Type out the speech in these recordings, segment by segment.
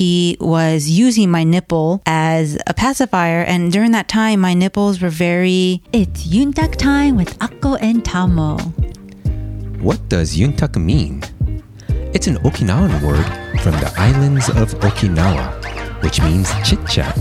he was using my nipple as a pacifier. And during that time, my nipples were very. It's Yuntaku time with Akko and Tamo. What does Yuntaku mean? It's an Okinawan word from the islands of Okinawa, which means chit chat.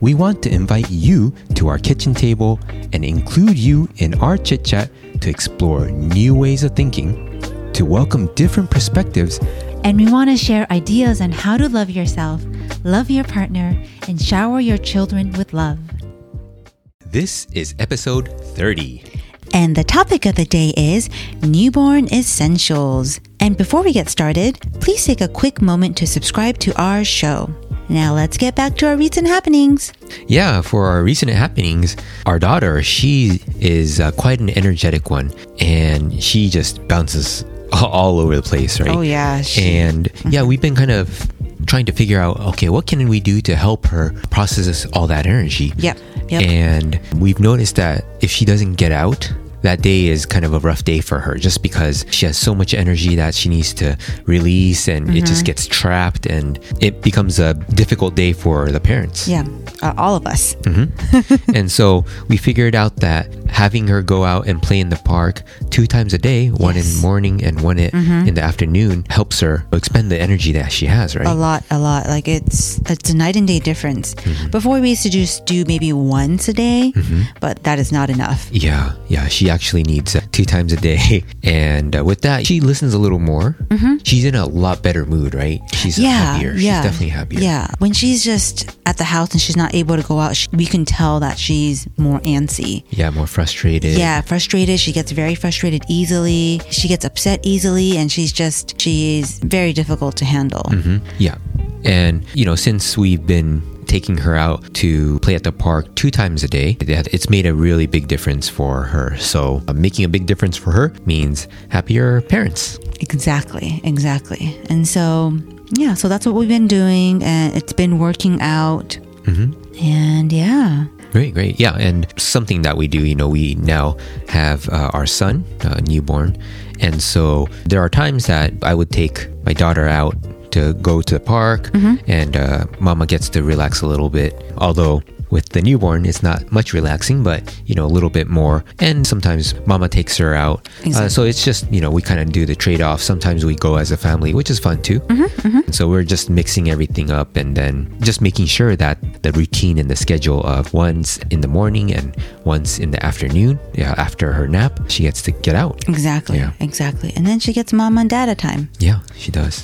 We want to invite you to our kitchen table and include you in our chit chat to explore new ways of thinking, to welcome different perspectives, And we want to share ideas on how to love yourself, love your partner, and shower your children with love. This is episode 30. And the topic of the day is newborn essentials. And before we get started, please take a quick moment to subscribe to our show. Now let's get back to our recent happenings. Yeah, for our recent happenings, our daughter, she is uh, quite an energetic one and she just bounces all over the place, right? Oh, yeah, and yeah, mm-hmm. we've been kind of trying to figure out okay, what can we do to help her process all that energy? Yep, yep. And we've noticed that if she doesn't get out, that day is kind of a rough day for her just because she has so much energy that she needs to release and it Mm-hmm. just gets trapped and it becomes a difficult day for the parents. Yeah, uh, all of us. and so we figured out that having her go out and play in the park two times a day, one in the morning and one i- in the afternoon, helps her expend the energy that she has, right? A lot, a lot. Like it's it's a night and day difference. Before we used to just do maybe once a day, but that is not enough. Yeah, yeah, she actually needs uh, two times a day. And uh, with that, she listens a little more. She's in a lot better mood, right? She's yeah, happier. yeah, She's definitely happier. Yeah, when she's just at the house and she's not able to go out, she, we can tell that she's more antsy. Yeah, more frustrated. Yeah, frustrated. She gets very frustrated easily. She gets upset easily, and she's just she's very difficult to handle. Mhm, Yeah. And, you know, since we've been taking her out to play at the park two times a day, it's made a really big difference for her. So, uh, making a big difference for her means happier parents. Exactly, exactly. And so, yeah, so that's what we've been doing, and it's been working out. And yeah, Great, great. Yeah. And something that we do, you know, we now have uh, our son, uh, newborn. And so there are times that I would take my daughter out to go to the park and uh, mama gets to relax a little bit. Although with the newborn, it's not much relaxing, but, you know, a little bit more. And sometimes mama takes her out. Uh, so it's just, you know, we kind of do the trade off. Sometimes we go as a family, which is fun too. So we're just mixing everything up and then just making sure that the routine and the schedule of once in the morning and once in the afternoon, yeah, after her nap, she gets to get out. exactly, Yeah. exactly. And then she gets mama and dada time. Yeah, she does.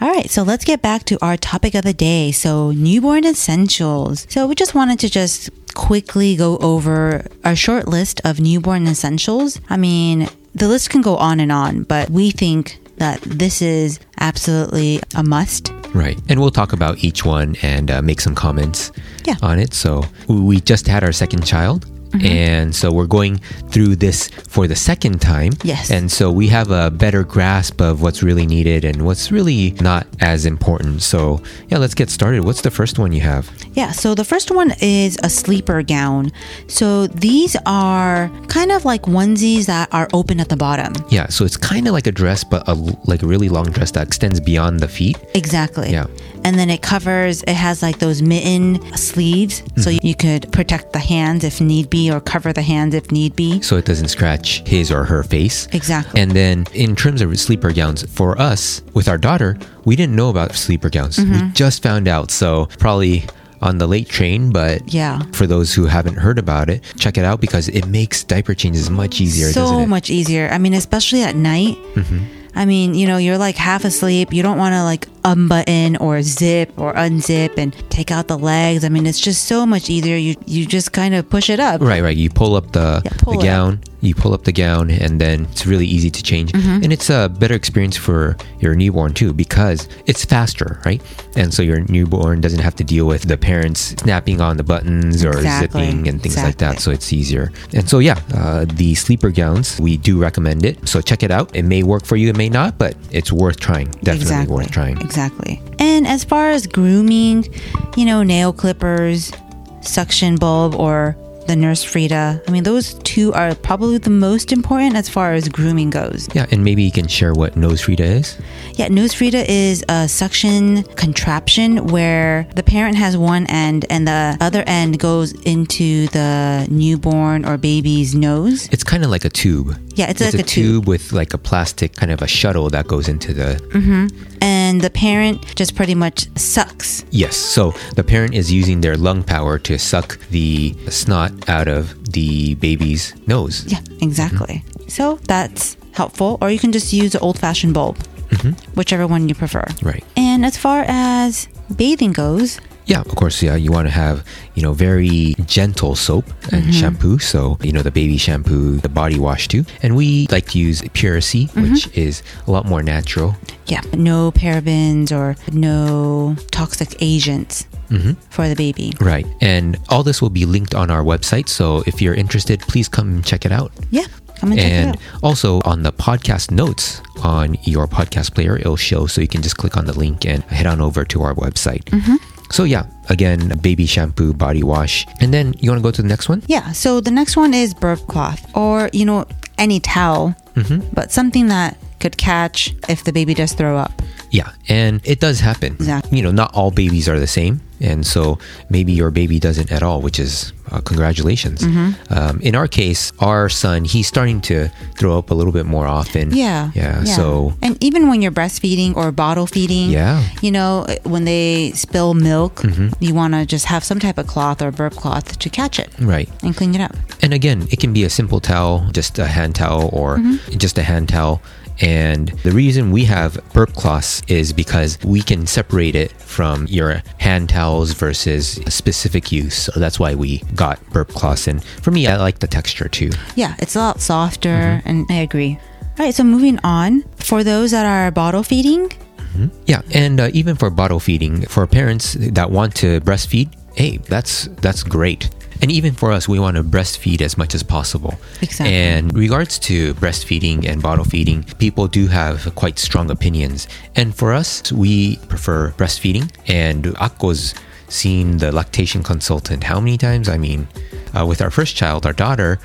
All right, so let's get back to our topic of the day. So, newborn essentials. So, we just wanted to just quickly go over a short list of newborn essentials. I mean, the list can go on and on, but we think that this is absolutely a must. Right. And we'll talk about each one and uh, make some comments Yeah. on it. So we just had our second child. Mm-hmm. And so we're going through this for the second time. Yes. And so we have a better grasp of what's really needed and what's really not as important. So, yeah, let's get started. What's the first one you have? Yeah, so the first one is a sleeper gown. So, these are kind of like onesies that are open at the bottom. Yeah, so it's kind of like a dress, but a, like a really long dress that extends beyond the feet. Exactly. Yeah. And then it covers, it has like those mitten sleeves. So Mm-hmm. you could protect the hands if need be or cover the hands if need be. so it doesn't scratch his or her face. Exactly. And then in terms of sleeper gowns, for us, with our daughter, we didn't know about sleeper gowns. Mm-hmm. We just found out. So probably on the late train, but Yeah. for those who haven't heard about it, check it out because it makes diaper changes much easier, doesn't so it? Mm-hmm. much easier. I mean, especially at night. I mean, you know, you're like half asleep. You don't want to like unbutton or zip or unzip and take out the legs. I mean, it's just so much easier. You you just kind of push it up. Right, right. You pull up the, Yeah, pull the it up. gown, you pull up the gown, and then it's really easy to change. Mm-hmm. And it's a better experience for your newborn too because it's faster, right? And so your newborn doesn't have to deal with the parents snapping on the buttons or Exactly, zipping and things like that. So it's easier. And so, yeah, uh, the sleeper gowns, we do recommend it. So check it out. It may work for you, it may not, but it's worth trying. Definitely exactly. worth trying. Exactly. And as far as grooming, you know, nail clippers, suction bulb, or the nose Frida, I mean, those two are probably the most important as far as grooming goes. Yeah, and maybe you can share what nose Frida is. Yeah, nose Frida is a suction contraption where the parent has one end and the other end goes into the newborn or baby's nose. It's kind of like a tube. Yeah, it's, It's like a, tube with like a plastic kind of a shuttle that goes into the. And the parent just pretty much sucks. Yes, so the parent is using their lung power to suck the snot out of the baby's nose. Yeah, exactly. Mm-hmm. So that's helpful. Or you can just use an old fashioned bulb, mm-hmm. whichever one you prefer. Right. And as far as bathing goes, Yeah, of course. Yeah, you want to have you know very gentle soap and mm-hmm. shampoo. So you know the baby shampoo, the body wash too, and we like to use Puracy, which is a lot more natural. Yeah, no parabens or no toxic agents for the baby. Right, and all this will be linked on our website. So if you're interested, please come check it out. Yeah, come and check and it out. also on the podcast notes on your podcast player, it'll show. So you can just click on the link and head on over to our website. Mm-hmm. So yeah, again, baby shampoo, body wash, and then you want to go to the next one. Yeah, so the next one is burp cloth or, you know, any towel, but something that could catch if the baby does throw up. Yeah, and it does happen. Exactly. You know, not all babies are the same, and so maybe your baby doesn't at all, which is uh, congratulations. Mm-hmm. Um, in our case, our son he's starting to throw up a little bit more often. Yeah. yeah. So and even when you're breastfeeding or bottle feeding, Yeah. you know, when they spill milk, Mm-hmm. you want to just have some type of cloth or burp cloth to catch it right, and clean it up. and again, it can be a simple towel, just a hand towel, or Mm-hmm. just a hand towel. And the reason we have burp cloths is because we can separate it from your hand towels versus a specific use. So that's why we got burp cloths. And for me, I like the texture too. Yeah, it's a lot softer, Mm-hmm. and I agree. All right, so moving on. For those that are bottle feeding, Yeah, and uh, even for bottle feeding, for parents that want to breastfeed, hey, that's that's great. And even for us, we want to breastfeed as much as possible. Exactly. And regards to breastfeeding and bottle feeding, people do have quite strong opinions. And for us, we prefer breastfeeding. And Akko's seen the lactation consultant how many times? I mean, uh, with our first child, our daughter,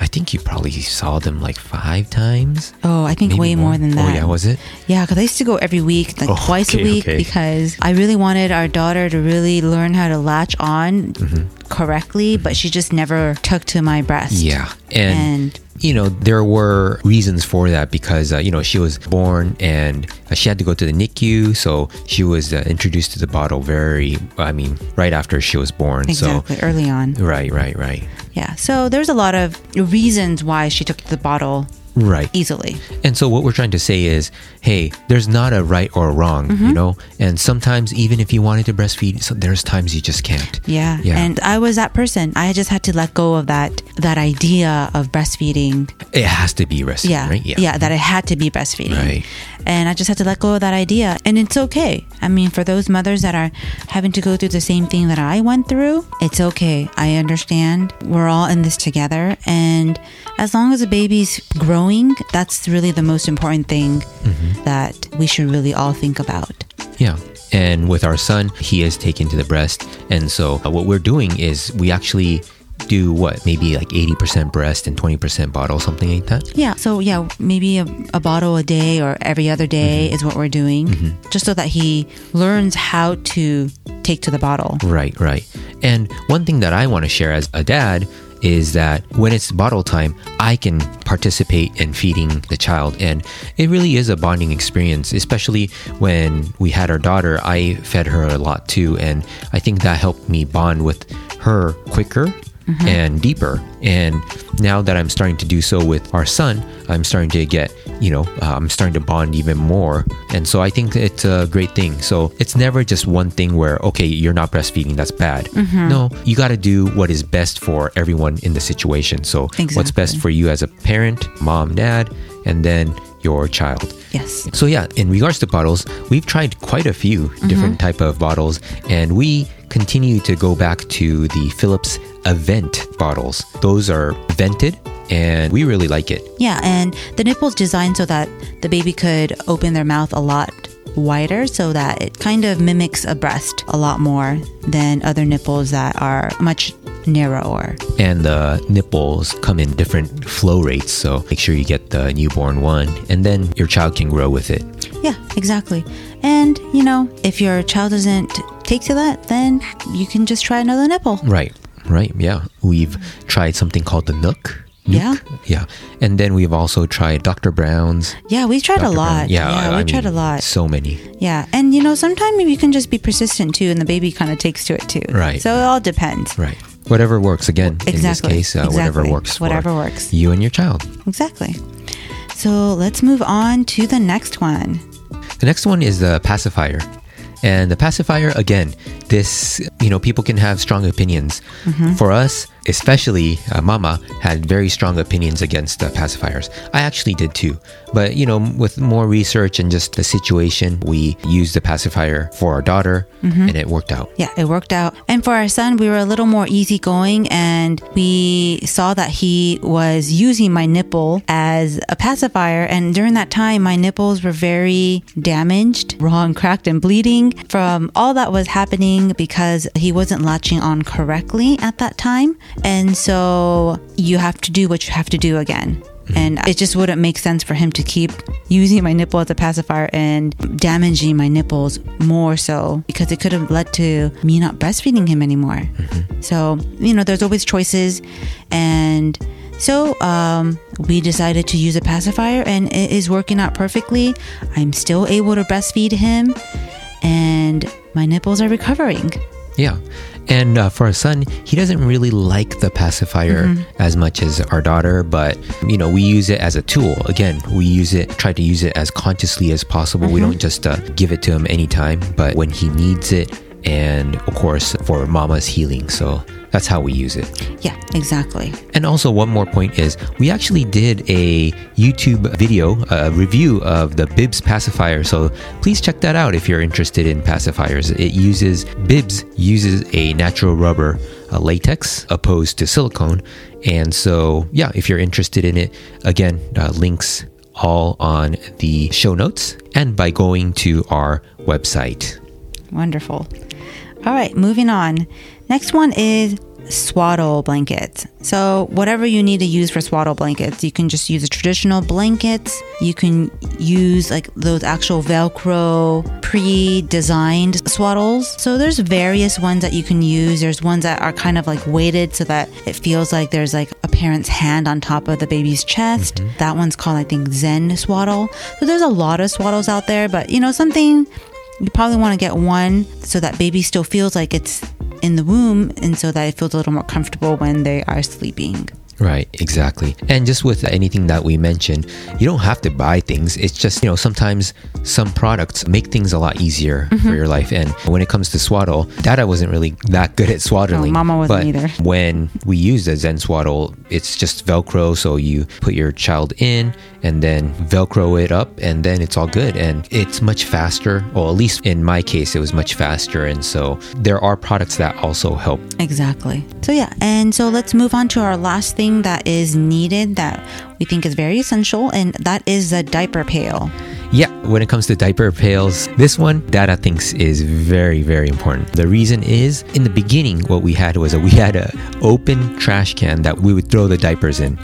I think you probably saw them like five times. oh, I think Maybe way more. than that. Oh yeah, was it? Yeah, because I used to go every week, like Oh, twice a week, okay. because I really wanted our daughter to really learn how to latch on Mm-hmm. Correctly, but she just never took to my breast. Yeah, and, And- you know there were reasons for that because uh, you know she was born and uh, she had to go to the NICU, so she was uh, introduced to the bottle very, I mean, right after she was born. Exactly, early on. Right, right, right, Yeah, so there's a lot of reasons why she took to the bottle right. easily. And so what we're trying to say is, hey, there's not a right or a wrong, Mm-hmm. you know. And sometimes even if you wanted to breastfeed, so there's times you just can't. Yeah. Yeah. And I was that person. I just had to let go of that that idea of breastfeeding. It has to be breastfeeding, Yeah. right? Yeah. that it had to be breastfeeding. Right. And I just had to let go of that idea. And it's okay. I mean, for those mothers that are having to go through the same thing that I went through, it's okay. I understand. We're all in this together. And as long as the baby's growing, that's really the most important thing Mm-hmm. that we should really all think about. Yeah. And with our son, he is taken to the breast. And so uh, what we're doing is we actually do what? Maybe like 80% breast and 20% bottle, something like that. Yeah. So yeah, maybe a, a bottle a day or every other day mm-hmm. is what we're doing, mm-hmm. just so that he learns how to take to the bottle. Right, right. And one thing that I want to share as a dad is that when it's bottle time, I can participate in feeding the child. And it really is a bonding experience, especially when we had our daughter. I fed her a lot too. And I think that helped me bond with her quicker and deeper. And now that I'm starting to do so with our son, I'm starting to get, you know, uh, I'm starting to bond even more. And so I think it's a great thing. So it's never just one thing where, okay, you're not breastfeeding, that's bad. No, you got to do what is best for everyone in the situation. So what's best for you as a parent, mom, dad, and then your child. Yes. So yeah, in regards to bottles, we've tried quite a few different mm-hmm. type of bottles, and we continue to go back to the Philips Avent bottles. Those are vented, and we really like it. Yeah, and the nipple's designed so that the baby could open their mouth a lot wider so that it kind of mimics a breast a lot more than other nipples that are much narrower. And the nipples come in different flow rates, so make sure you get the newborn one, and then your child can grow with it. Yeah, exactly. And, you know, if your child doesn't take to that, then you can just try another nipple. Right, right, yeah. We've tried something called the NUK. Yeah. NUK, yeah. And then we've also tried Dr. Brown's. Yeah, we've tried a lot. Brown. Yeah, I- we I tried a lot. So many. Yeah, and you know, sometimes you can just be persistent too, and the baby kind of takes to it too. Right. So it all depends. Right. Whatever works. Again, in this Exactly, case, uh, whatever exactly. works. For Whatever works. You and your child. Exactly. So let's move on to the next one. The next one is the pacifier. And the pacifier, again, this, you know, people can have strong opinions. Mm-hmm. For us, especially uh, Mama had very strong opinions against uh, pacifiers. I actually did too. But, you know, with more research and just the situation, we used the pacifier for our daughter Mm-hmm. and it worked out. Yeah, it worked out. And for our son, we were a little more easygoing and we saw that he was using my nipple as a pacifier. And during that time, my nipples were very damaged, raw and cracked and bleeding from all that was happening because he wasn't latching on correctly at that time. And so you have to do what you have to do again. And it just wouldn't make sense for him to keep using my nipple as a pacifier and damaging my nipples more so because it could have led to me not breastfeeding him anymore. So, you know, there's always choices. And so um, we decided to use a pacifier and it is working out perfectly. I'm still able to breastfeed him and my nipples are recovering. Yeah. And uh, for our son, he doesn't really like the pacifier Mm-hmm. as much as our daughter, but you know, we use it as a tool. Again, we use it, try to use it as consciously as possible. We Mm-hmm. don't just uh, give it to him anytime, but when he needs it, and of course, for mama's healing. So that's how we use it. Yeah, exactly. And also, one more point is we actually did a YouTube video, a review of the Bibs pacifier. So please check that out if you're interested in pacifiers. It uses, Bibs uses a natural rubber a latex opposed to silicone. And so, yeah, if you're interested in it, again, uh, links all on the show notes and by going to our website. Wonderful. All right, moving on. Next one is swaddle blankets. So, whatever you need to use for swaddle blankets, you can just use a traditional blankets. You can use like those actual Velcro pre designed swaddles. So, there's various ones that you can use. There's ones that are kind of like weighted so that it feels like there's like a parent's hand on top of the baby's chest. Mm-hmm. That one's called, I think, Zen swaddle. So, there's a lot of swaddles out there, but you know, something you probably want to get one so that baby still feels like it's in the womb and so that it feels a little more comfortable when they are sleeping. Right, exactly. And just with anything that we mentioned, you don't have to buy things. It's just, you know, sometimes some products make things a lot easier Mm-hmm. for your life. And when it comes to swaddle, Dada wasn't really that good at swaddling. No, Mama wasn't but either. When we use the Zen swaddle, it's just Velcro. So you put your child in and then Velcro it up and then it's all good. And it's much faster. Well, at least in my case, it was much faster. And so there are products that also help. Exactly. So, yeah. And so let's move on to our last thing that is needed that we think is very essential, and that is the diaper pail. Yeah, when it comes to diaper pails, this one Dada thinks is very, very important. The reason is in the beginning, what we had was a we had a open trash can that we would throw the diapers in,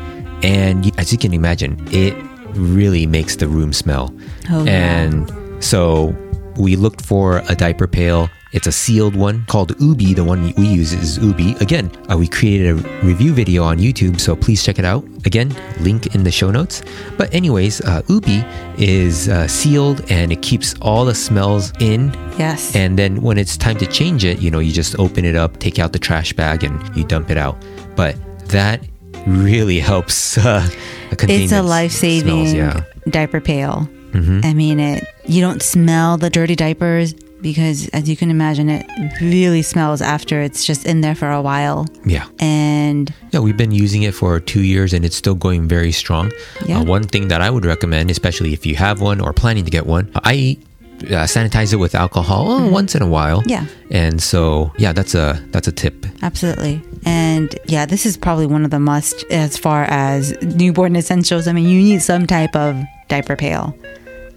and as you can imagine, it really makes the room smell. Oh, and so we looked for a diaper pail. It's a sealed one called Ubbi. The one we use is Ubbi. Again, uh, we created a review video on YouTube, so please check it out. Again, link in the show notes. But anyways, uh, Ubbi is uh, sealed and it keeps all the smells in. Yes. And then when it's time to change it, you know, you just open it up, take out the trash bag, and you dump it out. But that really helps. Uh, it's a life saving Yeah. diaper pail. Mhm. I mean, it. You don't smell the dirty diapers because, as you can imagine, it really smells after it's just in there for a while. Yeah. And Yeah, we've been using it for two years and it's still going very strong. Yeah. Uh, one thing that I would recommend, especially if you have one or planning to get one, I uh, sanitize it with alcohol uh, once in a while. Mm-hmm. Yeah. And so, yeah, that's a that's a tip. Absolutely. And yeah, this is probably one of the must as far as newborn essentials. I mean, you need some type of diaper pail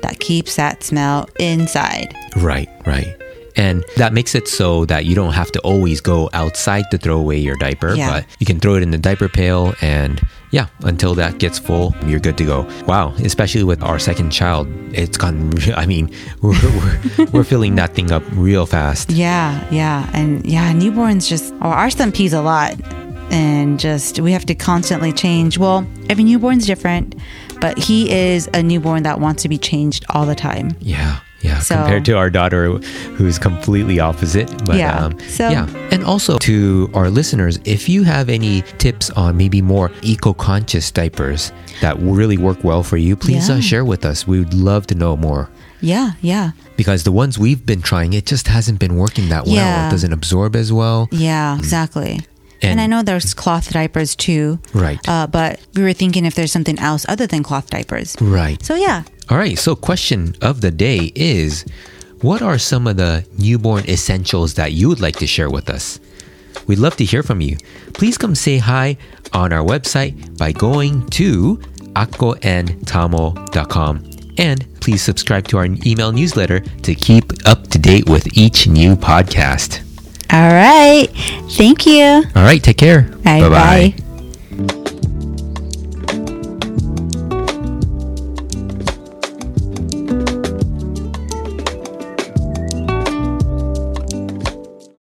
that keeps that smell inside. Right, right. And that makes it so that you don't have to always go outside to throw away your diaper, Yeah. but you can throw it in the diaper pail and yeah, until that gets full, you're good to go. Wow, especially with our second child, it's gone. I mean, we're, we're, we're filling that thing up real fast. Yeah, yeah. And yeah, newborns just, oh, our son pees a lot. And just, we have to constantly change. Well, every newborn's different, but he is a newborn that wants to be changed all the time. Yeah. Yeah, So- compared to our daughter, who's completely opposite. But Yeah. um, So- yeah, and also to our listeners, if you have any tips on maybe more eco-conscious diapers that really work well for you, please uh, share with us. We would love to know more Yeah, yeah, because the ones we've been trying, it just hasn't been working that well. Yeah. It doesn't absorb as well. yeah, exactly. And, And- I know there's cloth diapers too. Right. Uh, but we were thinking if there's something else other than cloth diapers. Right. So yeah, All right. So, question of the day is what are some of the newborn essentials that you would like to share with us? We'd love to hear from you. Please come say hi on our website by going to akkoandtamo.com. And please subscribe to our email newsletter to keep up to date with each new podcast. all right. Thank you. All right. Take care. Bye bye.